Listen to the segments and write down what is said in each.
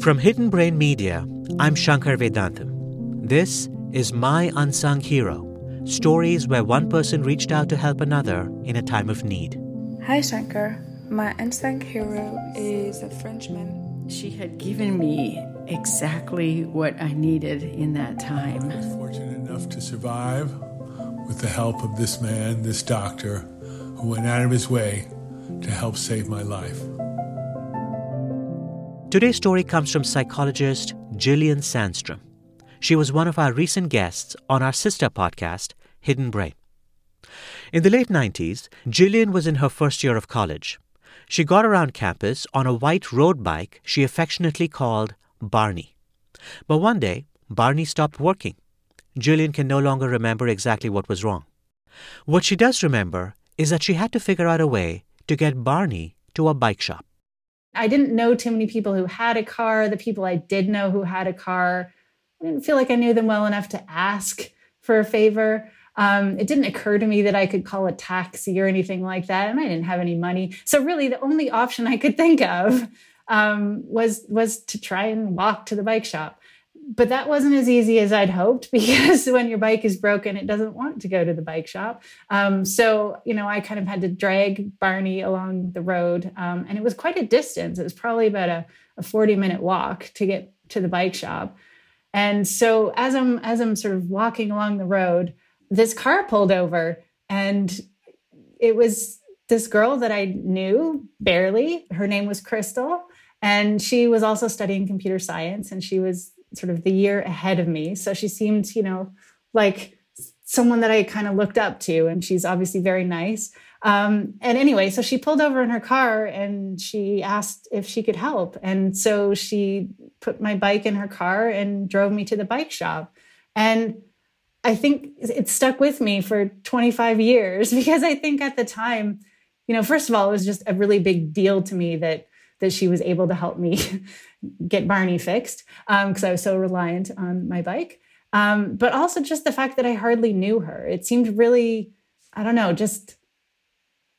From Hidden Brain Media, I'm Shankar Vedantam. This is My Unsung Hero stories where one person reached out to help another in a time of need. Hi, Shankar. My unsung hero is a Frenchman. She had given me exactly what I needed in that time. I was fortunate enough to survive with the help of this man, this doctor, who went out of his way to help save my life. Today's story comes from psychologist Gillian Sandstrom. She was one of our recent guests on our sister podcast, Hidden Brain. In the late 90s, Gillian was in her first year of college. She got around campus on a white road bike she affectionately called Barney. But one day, Barney stopped working. Gillian can no longer remember exactly what was wrong. What she does remember is that she had to figure out a way to get Barney to a bike shop. I didn't know too many people who had a car. The people I did know who had a car, I didn't feel like I knew them well enough to ask for a favor. Um, it didn't occur to me that I could call a taxi or anything like that, and I didn't have any money. So really, the only option I could think of um, was was to try and walk to the bike shop. But that wasn't as easy as I'd hoped because when your bike is broken, it doesn't want to go to the bike shop. Um, so you know, I kind of had to drag Barney along the road, um, and it was quite a distance. It was probably about a, a forty minute walk to get to the bike shop. And so as I'm as I'm sort of walking along the road this car pulled over and it was this girl that I knew barely. Her name was Crystal. And she was also studying computer science and she was sort of the year ahead of me. So she seemed, you know, like someone that I kind of looked up to. And she's obviously very nice. Um, and anyway, so she pulled over in her car and she asked if she could help. And so she put my bike in her car and drove me to the bike shop. And I think it stuck with me for 25 years because I think at the time, you know, first of all, it was just a really big deal to me that that she was able to help me get Barney fixed because um, I was so reliant on my bike. Um, but also just the fact that I hardly knew her. It seemed really, I don't know, just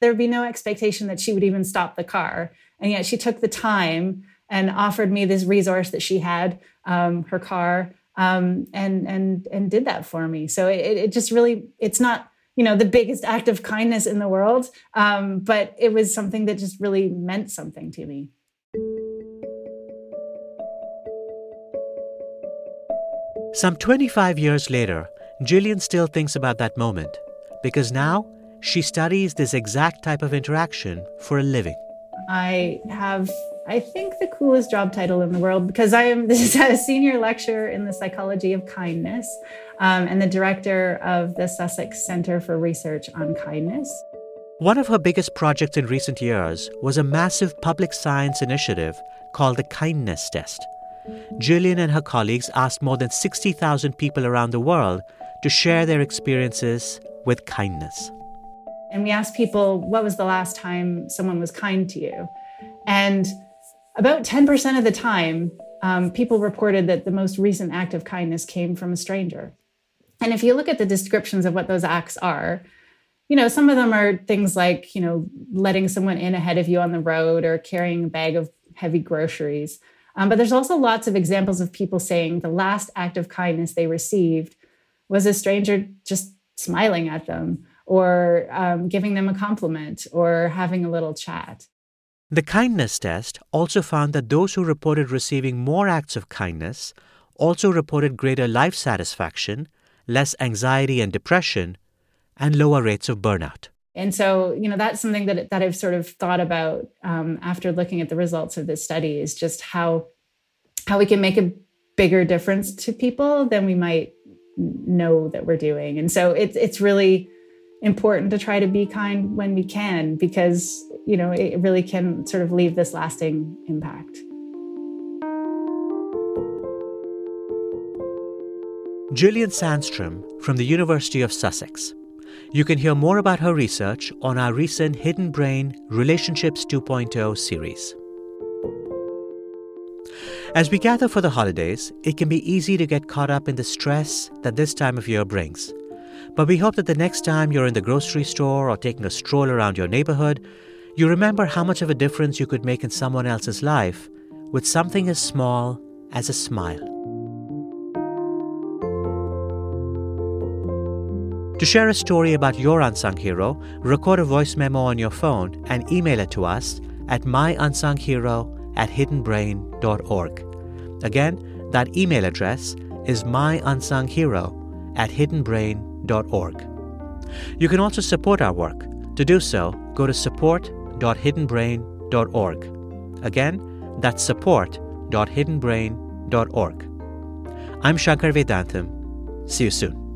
there would be no expectation that she would even stop the car. And yet she took the time and offered me this resource that she had, um, her car, um, and and and did that for me. So it, it just really it's not you know the biggest act of kindness in the world, um, but it was something that just really meant something to me. Some 25 years later, Gillian still thinks about that moment because now she studies this exact type of interaction for a living. I have I think, the coolest job title in the world because I am this is a senior lecturer in the psychology of kindness um, and the director of the Sussex Center for Research on Kindness. One of her biggest projects in recent years was a massive public science initiative called the Kindness Test. Gillian and her colleagues asked more than 60,000 people around the world to share their experiences with kindness. And we asked people, what was the last time someone was kind to you? And about 10% of the time, um, people reported that the most recent act of kindness came from a stranger. And if you look at the descriptions of what those acts are, you know, some of them are things like, you know, letting someone in ahead of you on the road or carrying a bag of heavy groceries. Um, but there's also lots of examples of people saying the last act of kindness they received was a stranger just smiling at them or um, giving them a compliment or having a little chat. The kindness test also found that those who reported receiving more acts of kindness also reported greater life satisfaction, less anxiety and depression, and lower rates of burnout. And so, you know, that's something that, that I've sort of thought about um, after looking at the results of this study is just how how we can make a bigger difference to people than we might know that we're doing. And so it's it's really important to try to be kind when we can because you know it really can sort of leave this lasting impact Gillian Sandstrom from the University of Sussex. You can hear more about her research on our recent Hidden Brain Relationships 2.0 series. As we gather for the holidays, it can be easy to get caught up in the stress that this time of year brings. But we hope that the next time you're in the grocery store or taking a stroll around your neighborhood, you remember how much of a difference you could make in someone else's life with something as small as a smile. To share a story about your unsung hero, record a voice memo on your phone and email it to us at myunsunghero at hiddenbrain.org. Again, that email address is myunsunghero at hiddenbrain.org. You can also support our work. To do so, go to support.hiddenbrain.org. Again, that's support.hiddenbrain.org. I'm Shankar Vedantam. See you soon.